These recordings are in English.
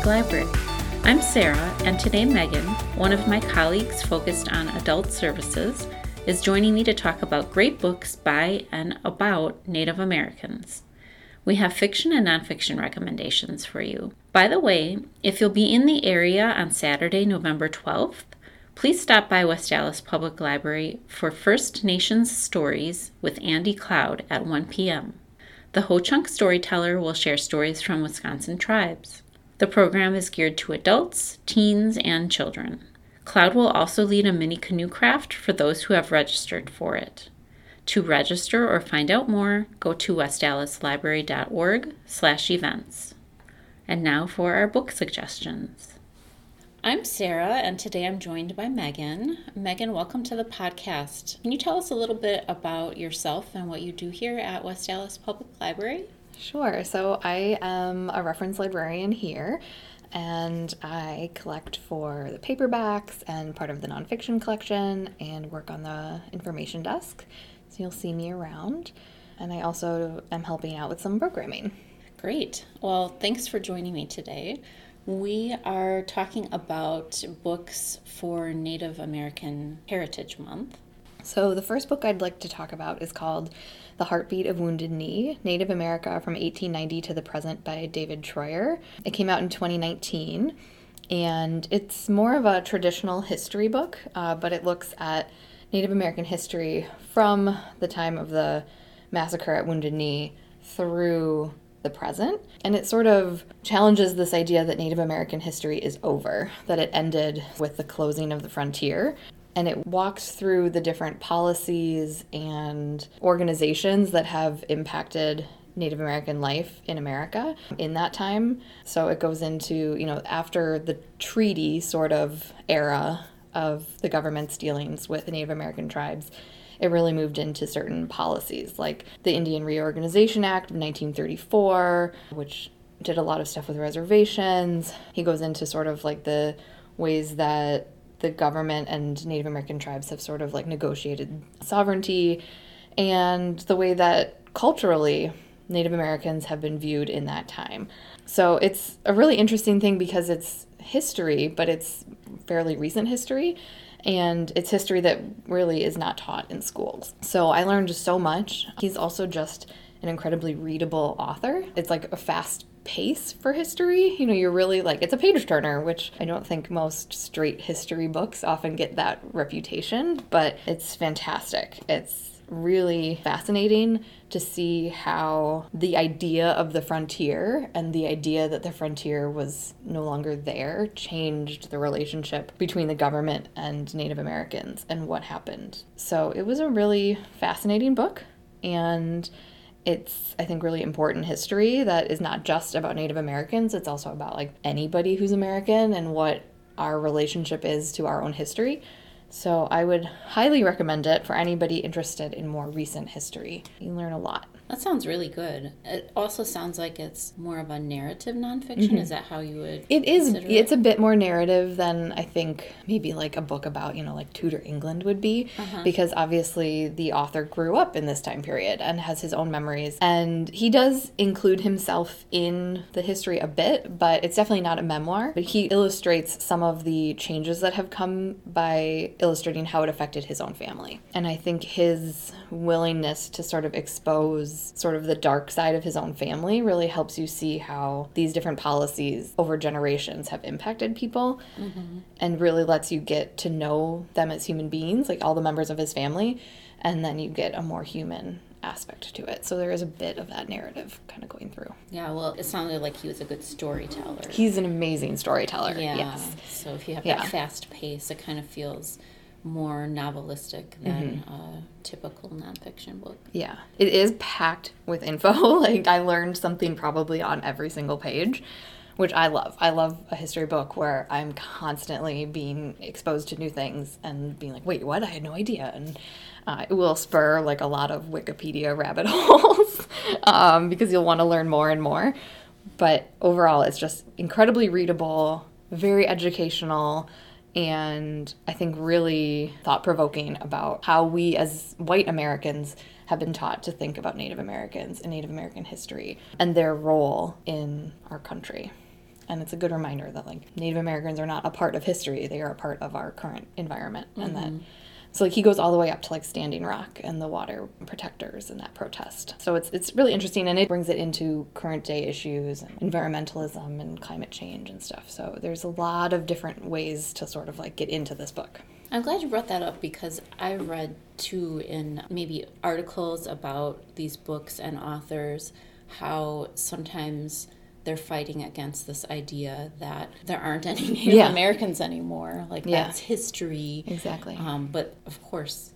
Public Library. I'm Sarah, and today Megan, one of my colleagues focused on adult services, is joining me to talk about great books by and about Native Americans. We have fiction and nonfiction recommendations for you. By the way, if you'll be in the area on Saturday, November 12th, please stop by West Allis Public Library for First Nations Stories with Andy Cloud at 1 p.m. The Ho Chunk storyteller will share stories from Wisconsin tribes. The program is geared to adults, teens, and children. Cloud will also lead a mini canoe craft for those who have registered for it. To register or find out more, go to westallislibrary.org slash events. And now for our book suggestions. I'm Sarah, and today I'm joined by Megan. Megan, welcome to the podcast. Can you tell us a little bit about yourself and what you do here at West Allis Public Library? Sure. So I am a reference librarian here, and I collect for the paperbacks and part of the nonfiction collection and work on the information desk. So you'll see me around. And I also am helping out with some programming. Great. Well, thanks for joining me today. We are talking about books for Native American Heritage Month. So, the first book I'd like to talk about is called The Heartbeat of Wounded Knee Native America from 1890 to the Present by David Treuer. It came out in 2019, and it's more of a traditional history book, uh, but it looks at Native American history from the time of the massacre at Wounded Knee through the present. And it sort of challenges this idea that Native American history is over, that it ended with the closing of the frontier. And it walks through the different policies and organizations that have impacted Native American life in America in that time. So it goes into, you know, after the treaty sort of era of the government's dealings with the Native American tribes it really moved into certain policies like the Indian Reorganization Act of 1934, which did a lot of stuff with reservations. He goes into sort of like the ways that the government and Native American tribes have sort of like negotiated sovereignty and the way that culturally Native Americans have been viewed in that time. So it's a really interesting thing because it's history, but it's fairly recent history and it's history that really is not taught in schools. So I learned so much. He's also just an incredibly readable author. It's like a fast pace for history. You know, you're really like, it's a page turner, which I don't think most straight history books often get that reputation, but it's fantastic. It's really fascinating to see how the idea of the frontier and the idea that the frontier was no longer there changed the relationship between the government and Native Americans and what happened. So it was a really fascinating book and it's i think really important history that is not just about native americans it's also about like anybody who's american and what our relationship is to our own history so I would highly recommend it for anybody interested in more recent history. You learn a lot. That sounds really good. It also sounds like it's more of a narrative nonfiction. Mm-hmm. Is that how you would? It is. It's a bit more narrative than I think maybe like a book about you know like Tudor England would be, uh-huh. because obviously the author grew up in this time period and has his own memories, and he does include himself in the history a bit, but it's definitely not a memoir. But he illustrates some of the changes that have come by illustrating how it affected his own family, and I think his willingness to sort of expose sort of the dark side of his own family really helps you see how these different policies over generations have impacted people mm-hmm. and really lets you get to know them as human beings, like all the members of his family, and then you get a more human aspect to it. So there is a bit of that narrative kind of going through. Yeah, well, it sounded like he was a good storyteller. He's an amazing storyteller. Yeah. Yes. So if you have yeah. that fast pace, it kind of feels more novelistic than mm-hmm. a typical nonfiction book. Yeah, it is packed with info. like I learned something probably on every single page, which I love. I love a history book where I'm constantly being exposed to new things and being like, "Wait, what? I had no idea." And uh, it will spur like a lot of Wikipedia rabbit holes um, because you'll want to learn more and more. But overall, it's just incredibly readable, very educational and I think really thought provoking about how we as white Americans have been taught to think about Native Americans and Native American history and their role in our country. And it's a good reminder that like Native Americans are not a part of history; they are a part of our current environment, mm-hmm. and that so like he goes all the way up to like Standing Rock and the water protectors and that protest. So it's it's really interesting and it brings it into current day issues environmentalism and climate change and stuff. So there's a lot of different ways to sort of like get into this book. I'm glad you brought that up because I read too in maybe articles about these books and authors how sometimes they're fighting against this idea that there aren't any Native yeah. Americans anymore. Like yeah. that's history. Exactly. Um, but of course,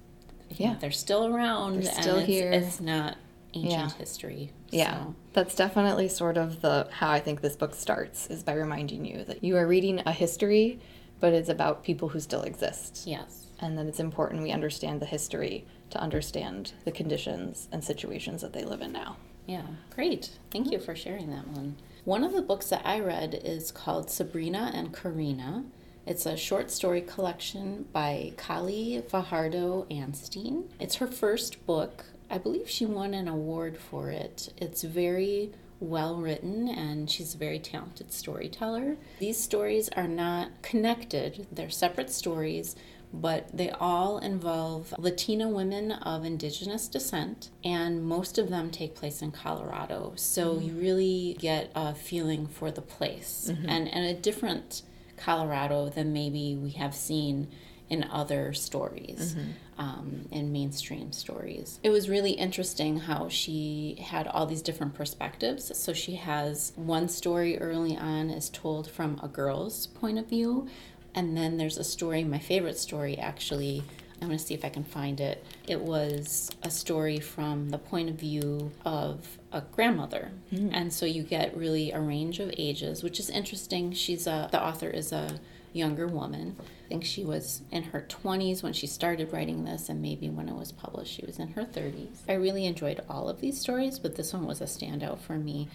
yeah, they're still around. They're still it's, here. It's not ancient yeah. history. Yeah, so. that's definitely sort of the how I think this book starts is by reminding you that you are reading a history, but it's about people who still exist. Yes. And that it's important we understand the history to understand the conditions and situations that they live in now. Yeah, great. Thank you for sharing that one. One of the books that I read is called Sabrina and Corina. It's a short story collection by Kali Fajardo Anstine. It's her first book. I believe she won an award for it. It's very well written and she's a very talented storyteller. These stories are not connected, they're separate stories, but they all involve Latina women of indigenous descent, and most of them take place in Colorado. So mm-hmm. you really get a feeling for the place mm-hmm. and, and a different Colorado than maybe we have seen in other stories, mm-hmm. um, in mainstream stories. It was really interesting how she had all these different perspectives. So she has one story early on is told from a girl's point of view, and then there's a story, my favorite story actually. I'm going to see if I can find it. It was a story from the point of view of a grandmother. Mm. And so you get really a range of ages, which is interesting. She's a, the author is a younger woman. I think she was in her 20s when she started writing this, and maybe when it was published, she was in her 30s. I really enjoyed all of these stories, but this one was a standout for me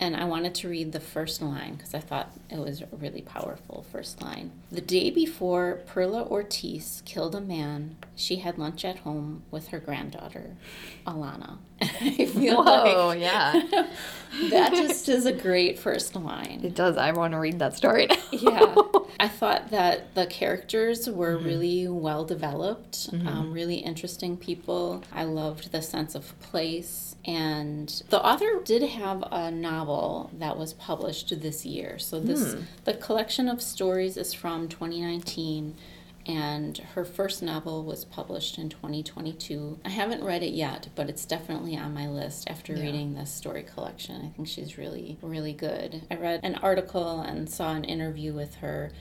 and I wanted to read the first line because I thought it was a really powerful first line. The day before Perla Ortiz killed a man, she had lunch at home with her granddaughter, Alana. I feel Whoa, like yeah. that just is a great first line. It does. I want to read that story. yeah. I thought that the characters were mm-hmm. really well developed, mm-hmm. um, really interesting people. I loved the sense of place. And the author did have a novel that was published this year. So this mm. the collection of stories is from 2019 and her first novel was published in 2022. I haven't read it yet, but it's definitely on my list after yeah. reading this story collection. I think she's really, really good. I read an article and saw an interview with her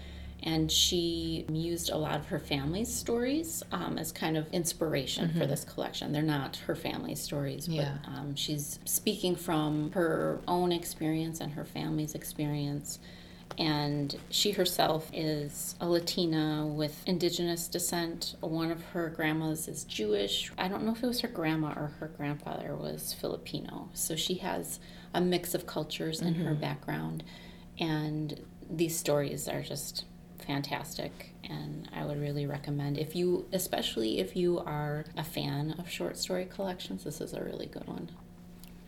and she used a lot of her family's stories um, as kind of inspiration mm-hmm. for this collection. They're not her family's stories, yeah. but um, she's speaking from her own experience and her family's experience and she herself is a Latina with indigenous descent. One of her grandmas is Jewish. I don't know if it was her grandma or her grandfather was Filipino. So she has a mix of cultures in mm-hmm. her background. And these stories are just fantastic and I would really recommend if you especially if you are a fan of short story collections this is a really good one.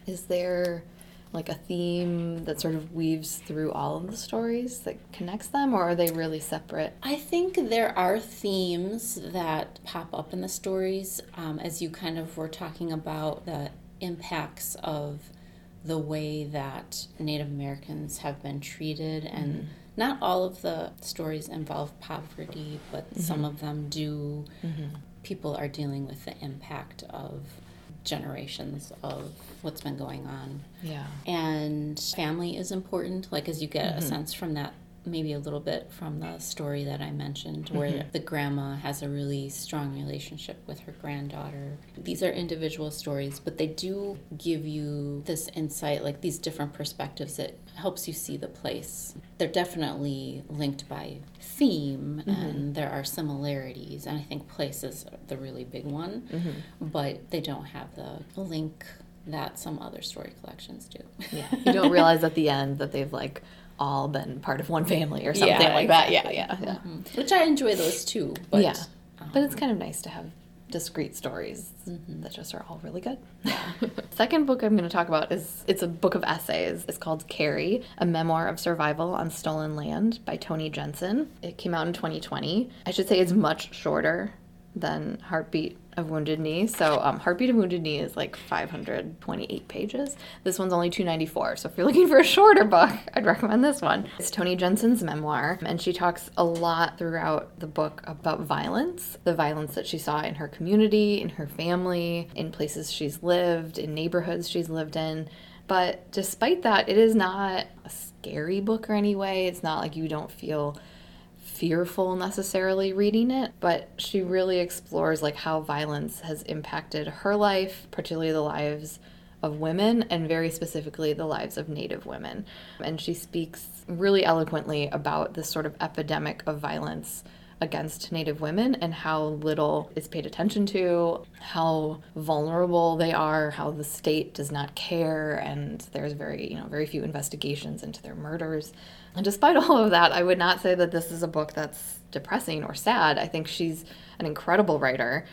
Is there like a theme that sort of weaves through all of the stories that connects them, or are they really separate? I think there are themes that pop up in the stories um, as you kind of were talking about the impacts of the way that Native Americans have been treated and. Mm-hmm. Not all of the stories involve poverty, but mm-hmm. some of them do. Mm-hmm. People are dealing with the impact of generations of what's been going on. Yeah. And family is important, like as you get mm-hmm. a sense from that maybe a little bit from the story that I mentioned, where mm-hmm. the grandma has a really strong relationship with her granddaughter. These are individual stories, but they do give you this insight, like these different perspectives that helps you see the place. They're definitely linked by theme, mm-hmm. and there are similarities, and I think place is the really big one, mm-hmm. but they don't have the link that some other story collections do. yeah, you don't realize at the end that they've like all been part of one family or something Yeah, like that. Yeah, yeah, yeah. Mhm. Which I enjoy those too. But, yeah. But um, it's kind of nice to have discrete stories Mm-hmm. that just are all really good. Second book I'm going to talk about is it's a book of essays. It's called Carry, a memoir of survival on stolen land by Toni Jensen. It came out in 2020. I should say it's much shorter than Heartbeat of Wounded Knee. So um, Heartbeat of Wounded Knee is like 528 pages. This one's only 294. So if you're looking for a shorter book, I'd recommend this one. It's Toni Jensen's memoir, and she talks a lot throughout the book about violence, the violence that she saw in her community, in her family, in places she's lived, in neighborhoods she's lived in. But despite that, it is not a scary book or any way. It's not like you don't feel fearful necessarily reading it, but she really explores like how violence has impacted her life, particularly the lives of women and very specifically the lives of native women. And she speaks really eloquently about this sort of epidemic of violence against native women and how little is paid attention to, how vulnerable they are, how the state does not care and there's very, you know, very few investigations into their murders. And despite all of that, I would not say that this is a book that's depressing or sad. I think she's an incredible writer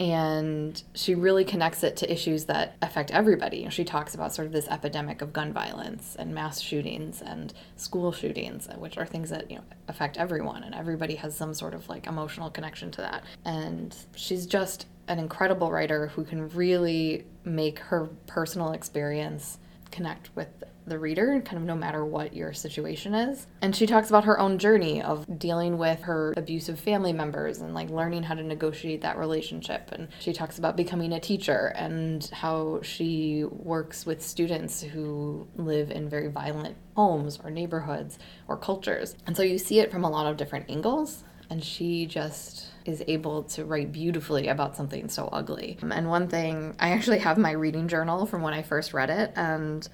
and she really connects it to issues that affect everybody. She talks about sort of this epidemic of gun violence and mass shootings and school shootings, uh, which are things that you know affect everyone, and everybody has some sort of like emotional connection to that. And she's just an incredible writer who can really make her personal experience connect with the reader, kind of no matter what your situation is. And she talks about her own journey of dealing with her abusive family members and like learning how to negotiate that relationship. And she talks about becoming a teacher and how she works with students who live in very violent homes or neighborhoods or cultures. And so you see it from a lot of different angles. And she just is able to write beautifully about something so ugly. Um, and one thing, I actually have my reading journal from when I first read it. And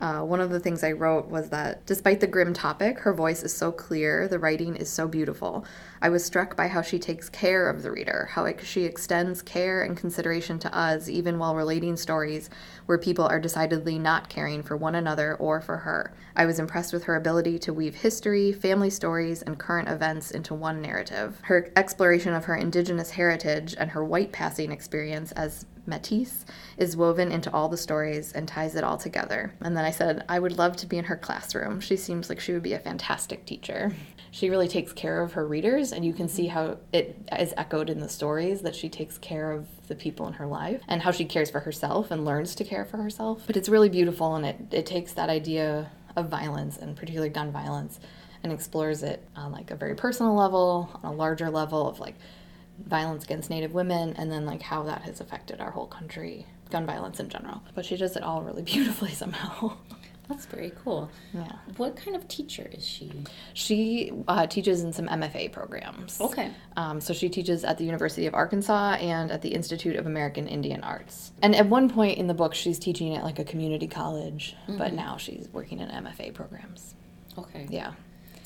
uh, one of the things I wrote was that despite the grim topic, her voice is so clear, the writing is so beautiful. I was struck by how she takes care of the reader, how it, she extends care and consideration to us even while relating stories where people are decidedly not caring for one another or for her. I was impressed with her ability to weave history, family stories, and current events into one narrative. Her exploration of her indigenous heritage and her white passing experience as Métis is woven into all the stories and ties it all together. And then I said, I would love to be in her classroom. She seems like she would be a fantastic teacher. She really takes care of her readers, and you can see how it is echoed in the stories that she takes care of the people in her life and how she cares for herself and learns to care for herself. But it's really beautiful, and it, it takes that idea of violence, and particularly gun violence, and explores it on like a very personal level, on a larger level of like violence against Native women, and then like how that has affected our whole country, gun violence in general. But she does it all really beautifully somehow. That's very cool. yeah. What kind of teacher is she? She uh, teaches in some MFA programs. Okay. Um, so she teaches at the University of Arkansas and at the Institute of American Indian Arts. And at one point in the book, she's teaching at like a community college, but now she's working in MFA programs. Okay. Yeah.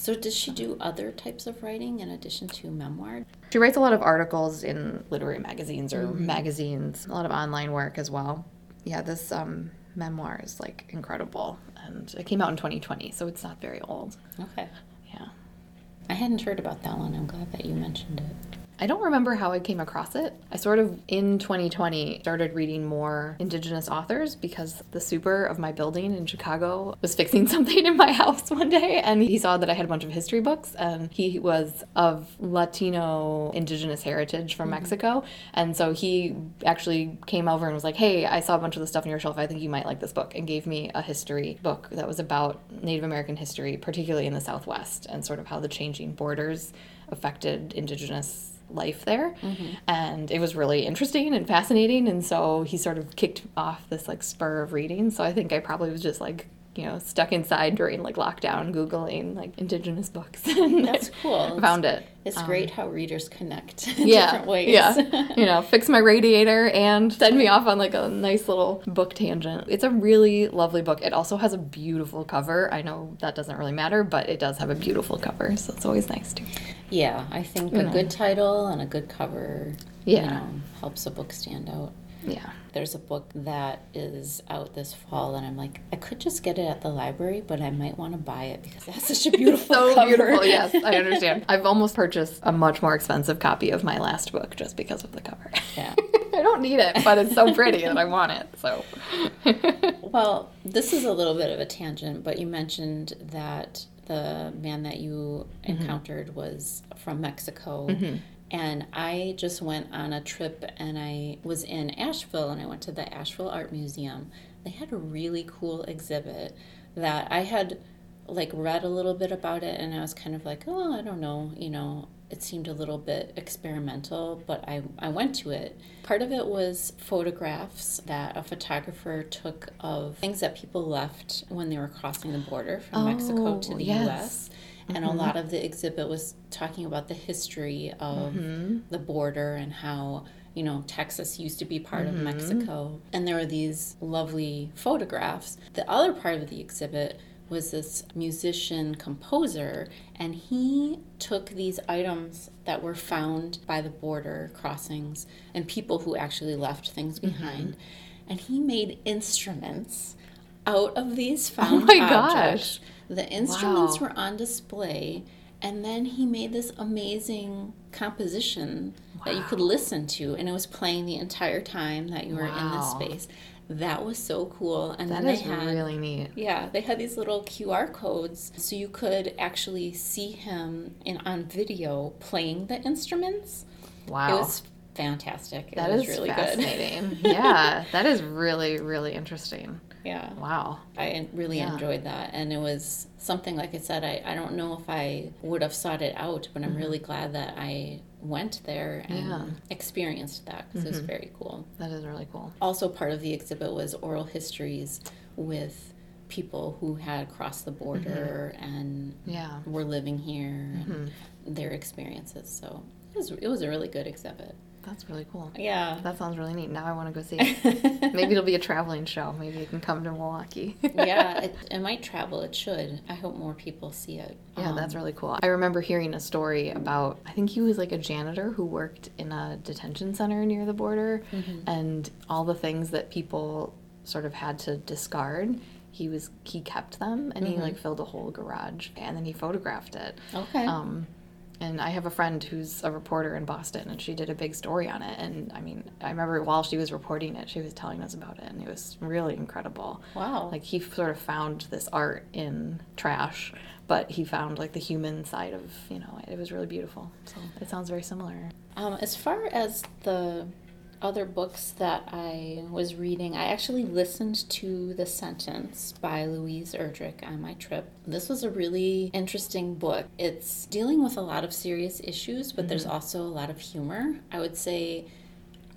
So does she do other types of writing in addition to memoir? She writes a lot of articles in literary magazines or magazines, a lot of online work as well. Yeah, this um, memoir is like incredible. And it came out in 2020, so it's not very old. Okay. Yeah. I hadn't heard about that one. I'm glad that you mentioned it. I don't remember how I came across it. I sort of, in 2020, started reading more Indigenous authors because the super of my building in Chicago was fixing something in my house one day and he saw that I had a bunch of history books and he was of Latino Indigenous heritage from mm-hmm. Mexico. And so he actually came over and was like, Hey, I saw a bunch of the stuff on your shelf. I think you might like this book. And gave me a history book that was about Native American history, particularly in the Southwest, and sort of how the changing borders affected Indigenous life there. Mm-hmm. And it was really interesting and fascinating. And so he sort of kicked off this like spur of reading. So i think i probably was just like you know stuck inside during like lockdown googling like indigenous books and That's cool. found it It's Um, great how readers connect in yeah different ways. yeah you know fix my radiator and send me off on like a nice little book tangent it's a really lovely book it also has a beautiful cover i know that doesn't really matter but it does have a beautiful cover so it's always nice too Yeah, I think a good title and a good cover Yeah. you know, helps a book stand out. Yeah. There's a book that is out this fall, and I'm like, I could just get it at the library, but I might want to buy it because it has such a beautiful so cover. beautiful. Yes, I understand. I've almost purchased a much more expensive copy of my last book just because of the cover. Yeah. I don't need it, but it's so pretty that I want it. So. Well, this is a little bit of a tangent, but you mentioned that the man that you mm-hmm. encountered was from Mexico. Mm-hmm. And I just went on a trip and I was in Asheville and I went to the Asheville Art Museum. They had a really cool exhibit that I had like read a little bit about it and I was kind of like, oh, I don't know, you know, it seemed a little bit experimental, but I, I went to it. Part of it was photographs that a photographer took of things that people left when they were crossing the border from Mexico oh, to Oh, the yes. US. And a mm-hmm. lot of the exhibit was talking about the history of mm-hmm. the border and how, you know, Texas used to be part of mm-hmm. Mexico. And there were these lovely photographs. The other part of the exhibit was this musician composer, and he took these items that were found by the border crossings and people who actually left things mm-hmm. behind, and he made instruments out of these oh found oh my objects. The instruments Wow. were on display, and then he made this amazing composition that you could listen to, and it was playing the entire time that you were in this space. That was so cool. And That then is they had really neat. yeah, they had these little QR codes so you could actually see him in on video playing the instruments. Wow. It was fantastic. It that was is really fascinating. yeah, that is really, really interesting. Yeah. Wow. I really Yeah. enjoyed that. And it was something, like I said, I, I don't know if I would have sought it out, but I'm really glad that I went there and Mm-hmm. Yeah. Mm-hmm. experienced that because it was very cool. That is really cool. Also, part of the exhibit was oral histories with people who had crossed the border and Yeah. were living here and their experiences. So it was, it was a really good exhibit. That's really cool. Yeah. That sounds really neat. Now I want to go see it. Maybe it'll be a traveling show. Maybe it can come to Milwaukee. yeah, it, it might travel. It should. I hope more people see it. Yeah, Um, that's really cool. I remember hearing a story about, I think he was like a janitor who worked in a detention center near the border, and all the things that people sort of had to discard. He was he kept them and he like filled a whole garage and then he photographed it. Okay. Um, and I have a friend who's a reporter in Boston, and she did a big story on it. And I mean, I remember while she was reporting it, she was telling us about it, and it was really incredible. wow. Like he sort of found this art in trash, but he found like the human side of you know it was really beautiful. So it sounds very similar. Um, as far as the other books that I was reading, I actually listened to The Sentence by Louise Erdrich on my trip. This was a really interesting book. It's dealing with a lot of serious issues, but there's mm-hmm. also a lot of humor. I would say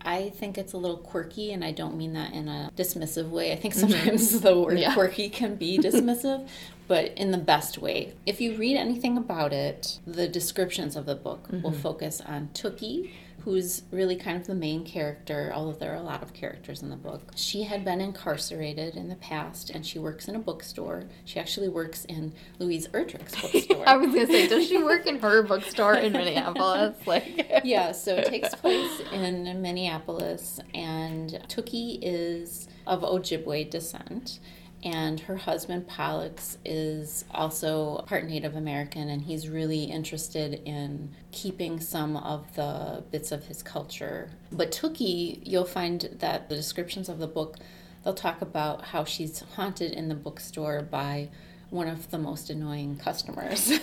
I think it's a little quirky, and I don't mean that in a dismissive way. I think mm-hmm. sometimes the word Yeah. quirky can be dismissive, but in the best way. If you read anything about it, the descriptions of the book will mm-hmm. focus on Tookie, who's really kind of the main character, although there are a lot of characters in the book. She had been incarcerated in the past, and she works in a bookstore. She actually works in Louise Erdrich's bookstore. I was gonna say, does she work in her bookstore in Minneapolis? Like, yeah, so it takes place in Minneapolis, and Tookie is of Ojibwe descent, and her husband Pollux is also part Native American, and he's really interested in keeping some of the bits of his culture. But Tookie, you'll find that the descriptions of the book, they'll talk about how she's haunted in the bookstore by one of the most annoying customers.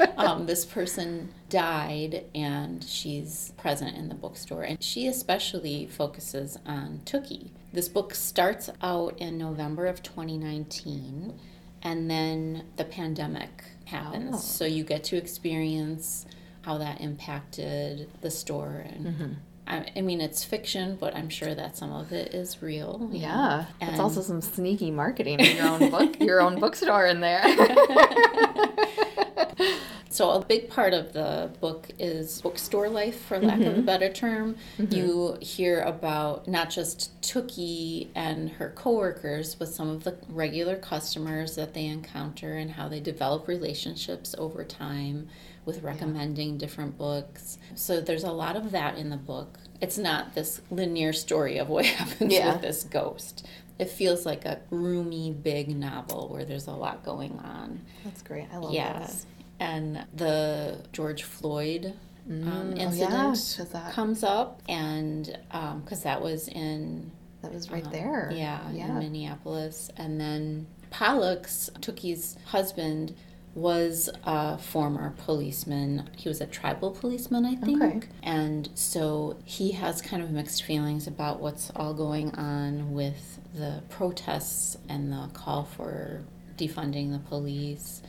um, this person died and she's present in the bookstore. And she especially focuses on Tookie. This book starts out in November of 2019, and then the pandemic happens. Oh. So you get to experience how that impacted the store. And I, I mean, it's fiction, but I'm sure that some of it is real. know. yeah, it's And- also some sneaky marketing in your own book, your own bookstore in there. So, a big part of the book is bookstore life, for lack of a mm-hmm. better term. Mm-hmm. You hear about not just Tookie and her coworkers, but some of the regular customers that they encounter and how they develop relationships over time with recommending different books. So, there's a lot of that in the book. It's not this linear story of what happens Yeah. with this ghost. It feels like a roomy, big novel where there's a lot going on. That's great. I love Yes. And the George Floyd um, Mm, oh, yeah, that- comes up, and because that was in that. That was right um, there. yeah, Yeah. in Minneapolis. And then Pollux, Tookie's husband, was a former policeman. He was a tribal policeman, I think. Okay. And so he has kind of mixed feelings about what's all going on with the protests and the call for defunding the police.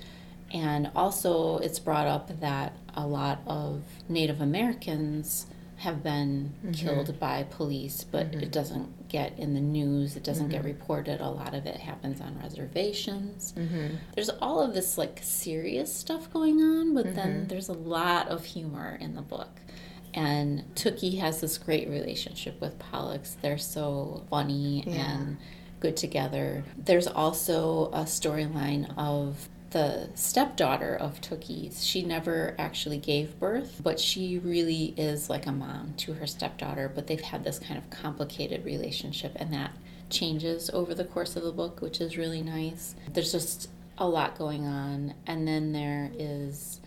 And also, it's brought up that a lot of Native Americans have been mm-hmm. killed by police, but it mm-hmm. doesn't get in the news, it doesn't get mm-hmm. reported. A lot of it happens on reservations. Mm-hmm. There's all of this like serious stuff going on, but then mm-hmm. there's a lot of humor in the book. And Tookie has this great relationship with Pollux. They're so funny Yeah. and good together. There's also a storyline of the stepdaughter of Tookie's. She never actually gave birth, but she really is like a mom to her stepdaughter. But they've had this kind of complicated relationship, and that changes over the course of the book, which is really nice. There's just a lot going on. And then there is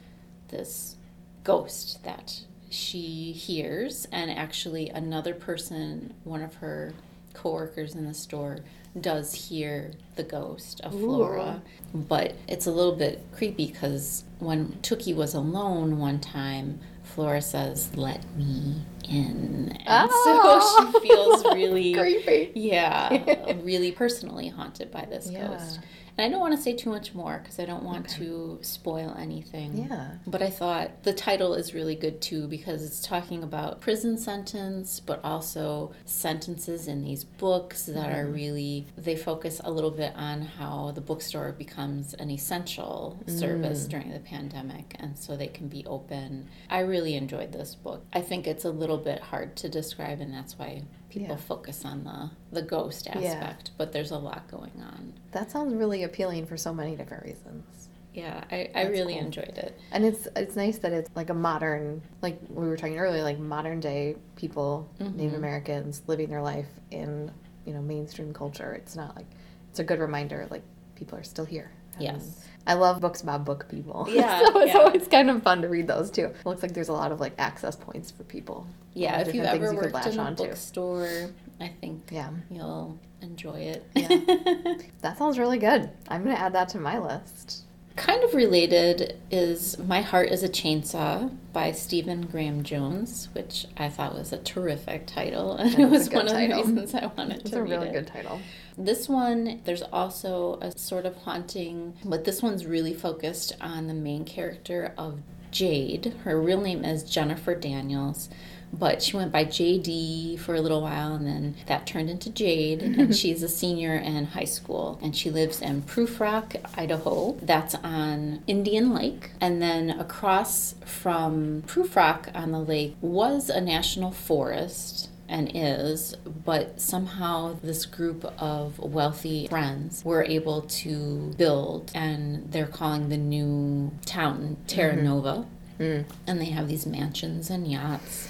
this ghost that she hears, and actually, another person, one of her coworkers in the store, does hear the ghost of Flora. But it's a little bit creepy because when Tookie was alone one time, Flora says, Let me in. And Oh. so she feels really, Creepy. yeah, really personally haunted by this Yeah. ghost. And I don't want to say too much more because I don't want to spoil anything. Yeah. But I thought the title is really good too because it's talking about prison sentence, but also sentences in these books that are mm-hmm. really, they focus a little bit on how the bookstore becomes an essential mm. service during the pandemic and so they can be open. I really enjoyed this book. I think it's a little bit hard to describe, and that's why people Yeah. focus on the, the ghost aspect, but there's a lot going on. That sounds really appealing for so many different reasons. Yeah, I, I That's really cool. enjoyed it. And it's it's nice that it's like a modern, like we were talking earlier, like modern day people, Mm-hmm. Native Americans living their life in you know mainstream culture. It's not like it's a good reminder like people are still here. Yes. Um, I love books about book people. Yeah, so it's yeah. always kind of fun to read those too. It looks like there's a lot of like access points for people. Yeah, All if you've ever things you worked in a bookstore, I think Yeah. you'll enjoy it. Yeah. That sounds really good. I'm gonna add that to my list. Kind of related is My Heart is a Chainsaw by Stephen Graham Jones, which I thought was a terrific title. And it was one of the reasons I wanted It's to read It's a really it. good title. This one, there's also a sort of haunting, but this one's really focused on the main character of Jade. Her real name is Jennifer Daniels, but she went by JD for a little while and then that turned into Jade. and mm-hmm. she's a senior in high school and she lives in Proof Rock, Idaho. That's on Indian Lake. And then across from Proof Rock on the lake was a national forest and is, but somehow this group of wealthy friends were able to build, and they're calling the new town Terra mm-hmm. Nova. Mm. And they have these mansions and yachts.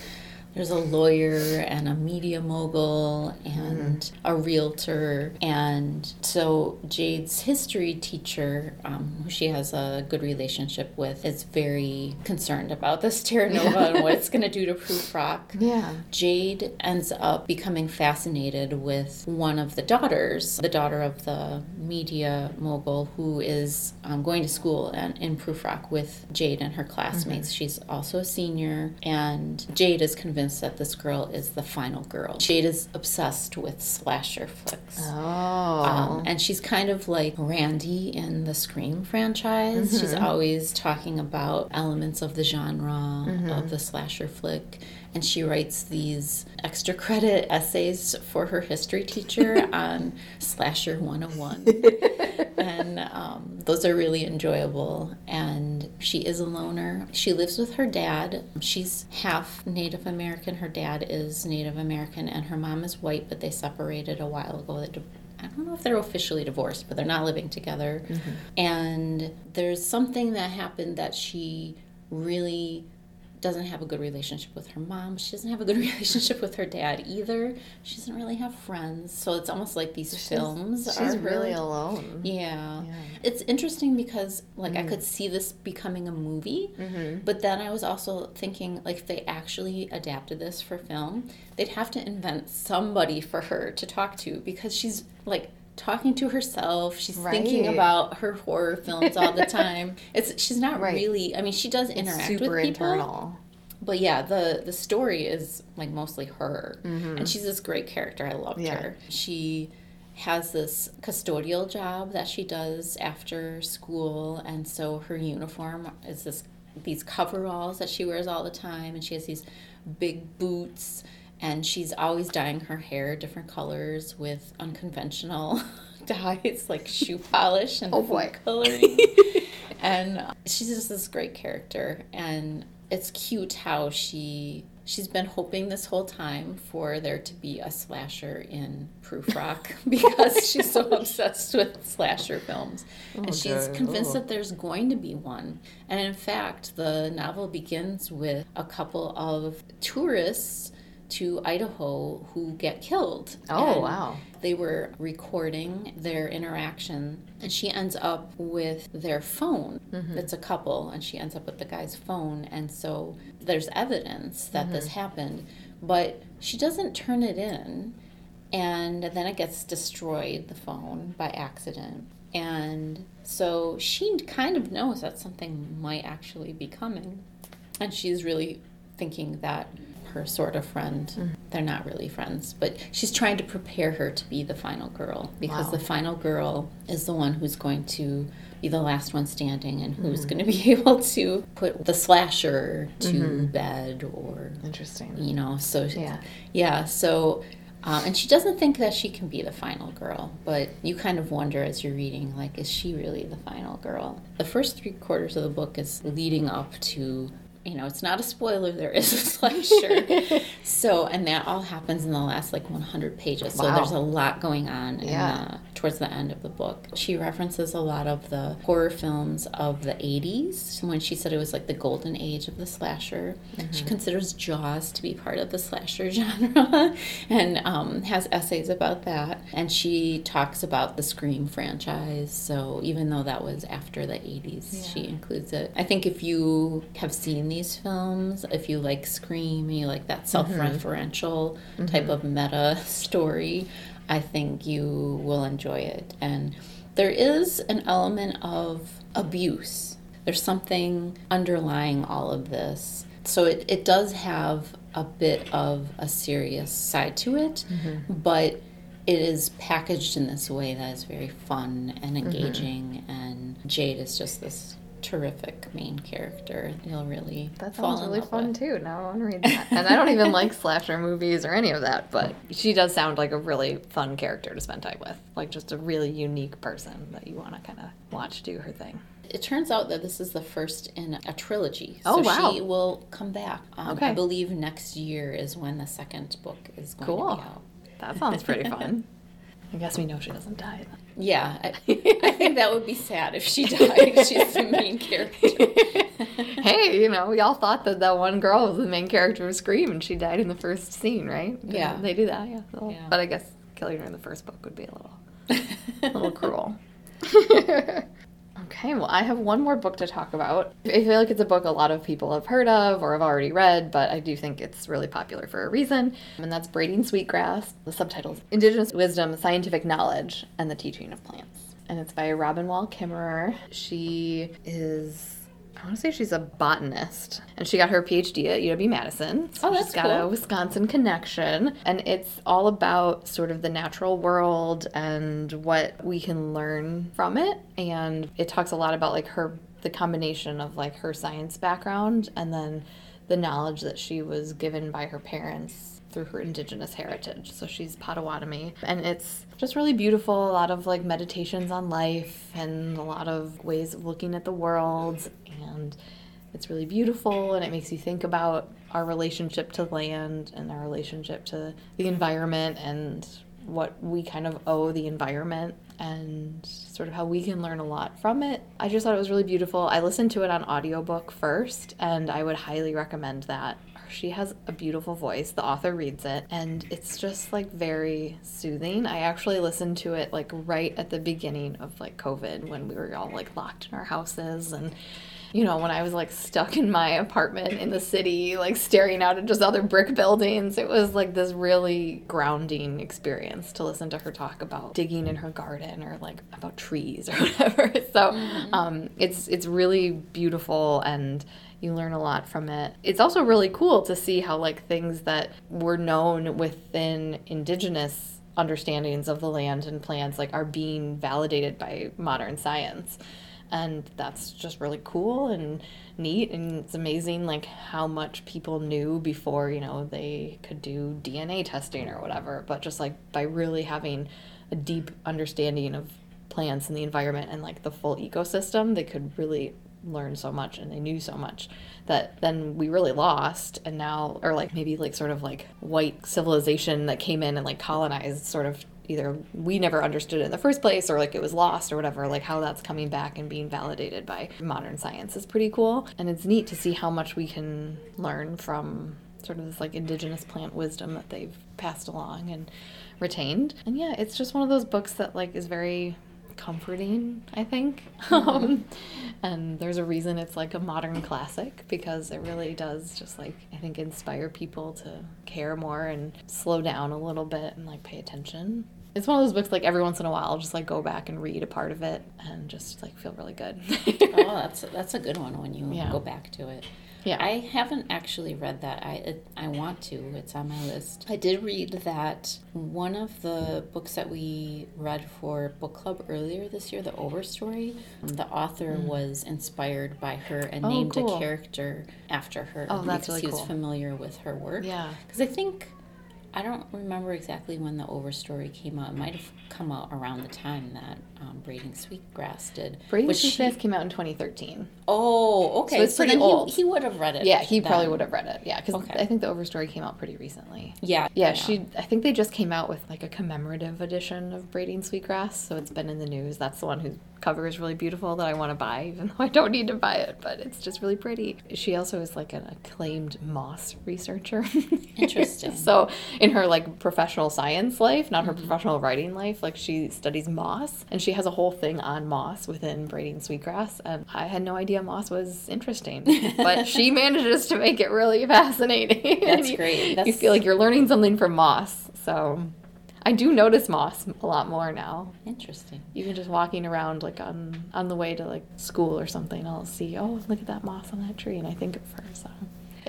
There's a lawyer and a media mogul and a realtor. And so Jade's history teacher, um, who she has a good relationship with, is very concerned about this Terra Nova and what it's going to do to Proof Rock. Yeah. Jade ends up becoming fascinated with one of the daughters, the daughter of the media mogul, who is um, going to school and in Proof Rock with Jade and her classmates. She's also a senior, and Jade is convinced that this girl is the final girl. Jade is obsessed with slasher flicks. Oh. Um, and she's kind of like Randy in the Scream franchise. She's always talking about elements of the genre of the slasher flick. and she writes these extra credit essays for her history teacher on Slasher 101. and um, those are really enjoyable. And she is a loner. She lives with her dad. She's half Native American. Her dad is Native American, and her mom is white, but they separated a while ago. I don't know if they're officially divorced, but they're not living together. Mm-hmm. And there's something that happened that she really doesn't have a good relationship with her mom. She doesn't have a good relationship with her dad either. She doesn't really have friends. So it's almost like these she's, films she's are really alone. Yeah. yeah. It's interesting because like mm. I could see this becoming a movie, mm-hmm. but then I was also thinking like if they actually adapted this for film, they'd have to invent somebody for her to talk to because she's like talking to herself. She's right. thinking about her horror films all the time. It's she's not right. really. I mean, she does interact with people. Internal. But yeah, the the story is like mostly her, mm-hmm. and she's this great character. I loved yeah. her. She has this custodial job that she does after school, and so her uniform is this these coveralls that she wears all the time, and she has these big boots and she's always dyeing her hair different colors with unconventional dyes like shoe polish and oh boy. coloring. and uh, she's just this great character and it's cute how she she's been hoping this whole time for there to be a slasher in Proof Rock because she's so oh, obsessed with slasher films. Oh, and she's convinced oh. that there's going to be one. And in fact, the novel begins with a couple of tourists to Idaho who get killed. Oh, and wow. They were recording their interaction, and she ends up with their phone. Mm-hmm. It's a couple, and she ends up with the guy's phone. And so there's evidence that mm-hmm. this happened, but she doesn't turn it in. And then it gets destroyed, the phone, by accident. And so she kind of knows that something might actually be coming. And she's really thinking that her sort of friend. Mm-hmm. They're not really friends, but she's trying to prepare her to be the final girl because wow. the final girl is the one who's going to be the last one standing and who's mm-hmm. going to be able to put the slasher to mm-hmm. bed or interesting. You know, so yeah, yeah. So um, and she doesn't think that she can be the final girl, but you kind of wonder as you're reading, like, is she really the final girl? The first three quarters of the book is leading up to you know, it's not a spoiler, there is a slasher. so, and that all happens in the last like 100 pages. Wow. So there's a lot going on yeah. the, towards the end of the book. She references a lot of the horror films of the 80s when she said it was like the golden age of the slasher. Mm-hmm. She considers Jaws to be part of the slasher genre and um, has essays about that. And she talks about the Scream franchise. So even though that was after the 80s, yeah. she includes it. I think if you have seen these films. If you like Scream, you like that mm-hmm. self-referential mm-hmm. type of meta story, I think you will enjoy it. And there is an element of abuse. There's something underlying all of this. So it, it does have a bit of a serious side to it, mm-hmm. but it is packaged in this way that is very fun and mm-hmm. engaging. Mm-hmm. And Jade is just this terrific main character. You'll really that sounds really fun with. too. Now I want to read that. and I don't even like slasher movies or any of that, but she does sound like a really fun character to spend time with. Like just a really unique person that you want to kind of watch do her thing. It turns out that this is the first in a trilogy. Oh, so wow. she will come back. Um, okay. I believe next year is when the second book is going cool. to be out. That sounds pretty fun. I guess we know she doesn't die. Yeah, I, I, think that would be sad if she died. She's the main character. hey, you know, we all thought that that one girl was the main character of Scream, and she died in the first scene, right? Yeah, they do that. Yeah. So, yeah. But I guess killing her in the first book would be a little, a little cruel. Okay, well, I have one more book to talk about. I feel like it's a book a lot of people have heard of or have already read, but I do think it's really popular for a reason, and that's Braiding Sweetgrass. The subtitle is Indigenous Wisdom, Scientific Knowledge, and the Teaching of Plants. And it's by Robin Wall Kimmerer. She is I want to say she's a botanist, and she got her PhD at UW Madison. Oh, so oh, that's she's got cool. a Wisconsin connection, and it's all about sort of the natural world and what we can learn from it. And it talks a lot about like her the combination of like her science background and then the knowledge that she was given by her parents through her indigenous heritage. So she's Potawatomi. And it's just really beautiful. A lot of like meditations on life and a lot of ways of looking at the world. And it's really beautiful and it makes you think about our relationship to land and our relationship to the environment and what we kind of owe the environment and sort of how we can learn a lot from it. I just thought it was really beautiful. I listened to it on audiobook first and I would highly recommend that. She has a beautiful voice. The author reads it and it's just like very soothing. I actually listened to it like right at the beginning of like COVID when we were all like locked in our houses and you know, when I was like stuck in my apartment in the city, like staring out at just other brick buildings, it was like this really grounding experience to listen to her talk about digging in her garden or like about trees or whatever. So mm-hmm. um, it's it's really beautiful and you learn a lot from it. It's also really cool to see how like things that were known within indigenous understandings of the land and plants like are being validated by modern science and that's just really cool and neat and it's amazing like how much people knew before you know they could do dna testing or whatever but just like by really having a deep understanding of plants and the environment and like the full ecosystem they could really learn so much and they knew so much that then we really lost and now or like maybe like sort of like white civilization that came in and like colonized sort of either we never understood it in the first place or like it was lost or whatever like how that's coming back and being validated by modern science is pretty cool. And it's neat to see how much we can learn from sort of this like indigenous plant wisdom that they've passed along and retained. And yeah it's just one of those books that like is very comforting, I think. Mm-hmm. Um, and there's a reason it's like a modern classic because it really does just like, I think, inspire people to care more and slow down a little bit and like pay attention. It's one of those books like every once in a while I'll just like go back and read a part of it and just like feel really good. oh, that's that's a good one when you yeah. go back to it. Yeah. I haven't actually read that. I it, I want to. It's on my list. I did read that one of the books that we read for book club earlier this year, the Overstory. The author mm. was inspired by her and oh, named cool. a character after her oh, that's because really he was cool. familiar with her work. Yeah. Because I think I don't remember exactly when the Overstory came out. It might have come out around the time that um, Braiding Sweetgrass did. Braiding Sweetgrass came out in 2013. Oh, okay. So it's so pretty old. He, he, would have read it. Yeah, he then. probably would have read it. Yeah, because okay. I think the Overstory came out pretty recently. Yeah, yeah. Yeah, she. I think they just came out with like a commemorative edition of Braiding Sweetgrass, so it's been in the news. That's the one whose cover is really beautiful that I want to buy, even though I don't need to buy it, but it's just really pretty. She also is like an acclaimed moss researcher. Interesting. so in her like professional science life, not her mm-hmm. professional writing life, like she studies moss and she has a whole thing on moss within braiding sweetgrass. And I had no idea moss was interesting, but she manages to make it really fascinating. That's great. That's... You feel like you're learning something from moss. So I do notice moss a lot more now. Interesting. Even just walking around like on on the way to like school or something, I'll see, oh, look at that moss on that tree, and I think of her. So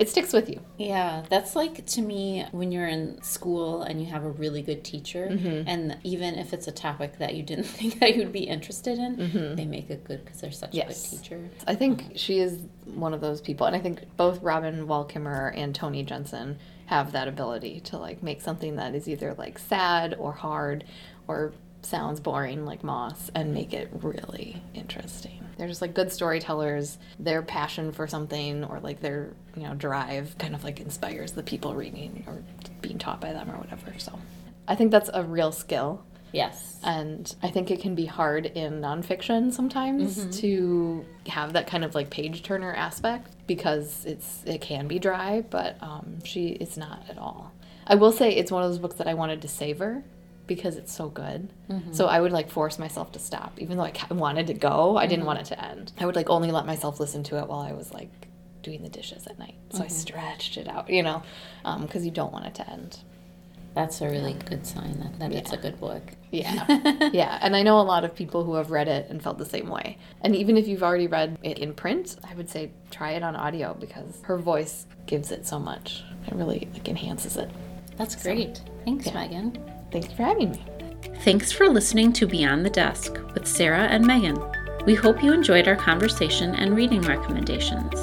it sticks with you. Yeah, that's like to me when you're in school and you have a really good teacher, mm-hmm. and even if it's a topic that you didn't think that you'd be interested in, mm-hmm. they make it good because they're such yes. a good teacher. I think she is one of those people, and I think both Robin Wall Kimmerer and Toni Jensen have that ability to like make something that is either like sad or hard or sounds boring like moss and make it really interesting they're just like good storytellers their passion for something or like their you know drive kind of like inspires the people reading or being taught by them or whatever so i think that's a real skill Yes. And I think it can be hard in nonfiction sometimes mm-hmm. to have that kind of like page turner aspect because it's it can be dry, but um, she is not at all. I will say it's one of those books that I wanted to savor because it's so good. Mm-hmm. So I would like force myself to stop, even though I wanted to go. I didn't mm-hmm. want it to end. I would like only let myself listen to it while I was like doing the dishes at night. So I mm-hmm. stretched it out, you know, because um, you don't want it to end. That's a really good sign that, that yeah. it's a good book. Yeah. yeah. And I know a lot of people who have read it and felt the same way. And even if you've already read it in print, I would say try it on audio because her voice gives it so much. It really like enhances it. That's great. So, Thanks, yeah. Megan. Thanks for having me. Thanks for listening to Beyond the Desk with Sarah and Megan. We hope you enjoyed our conversation and reading recommendations.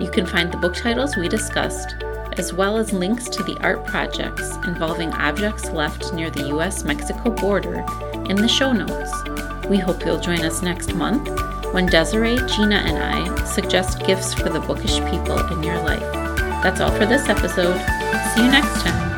You can find the book titles we discussed, as well as links to the art projects involving objects left near the US Mexico border in the show notes. We hope you'll join us next month when Desiree, Gina, and I suggest gifts for the bookish people in your life. That's all for this episode. See you next time.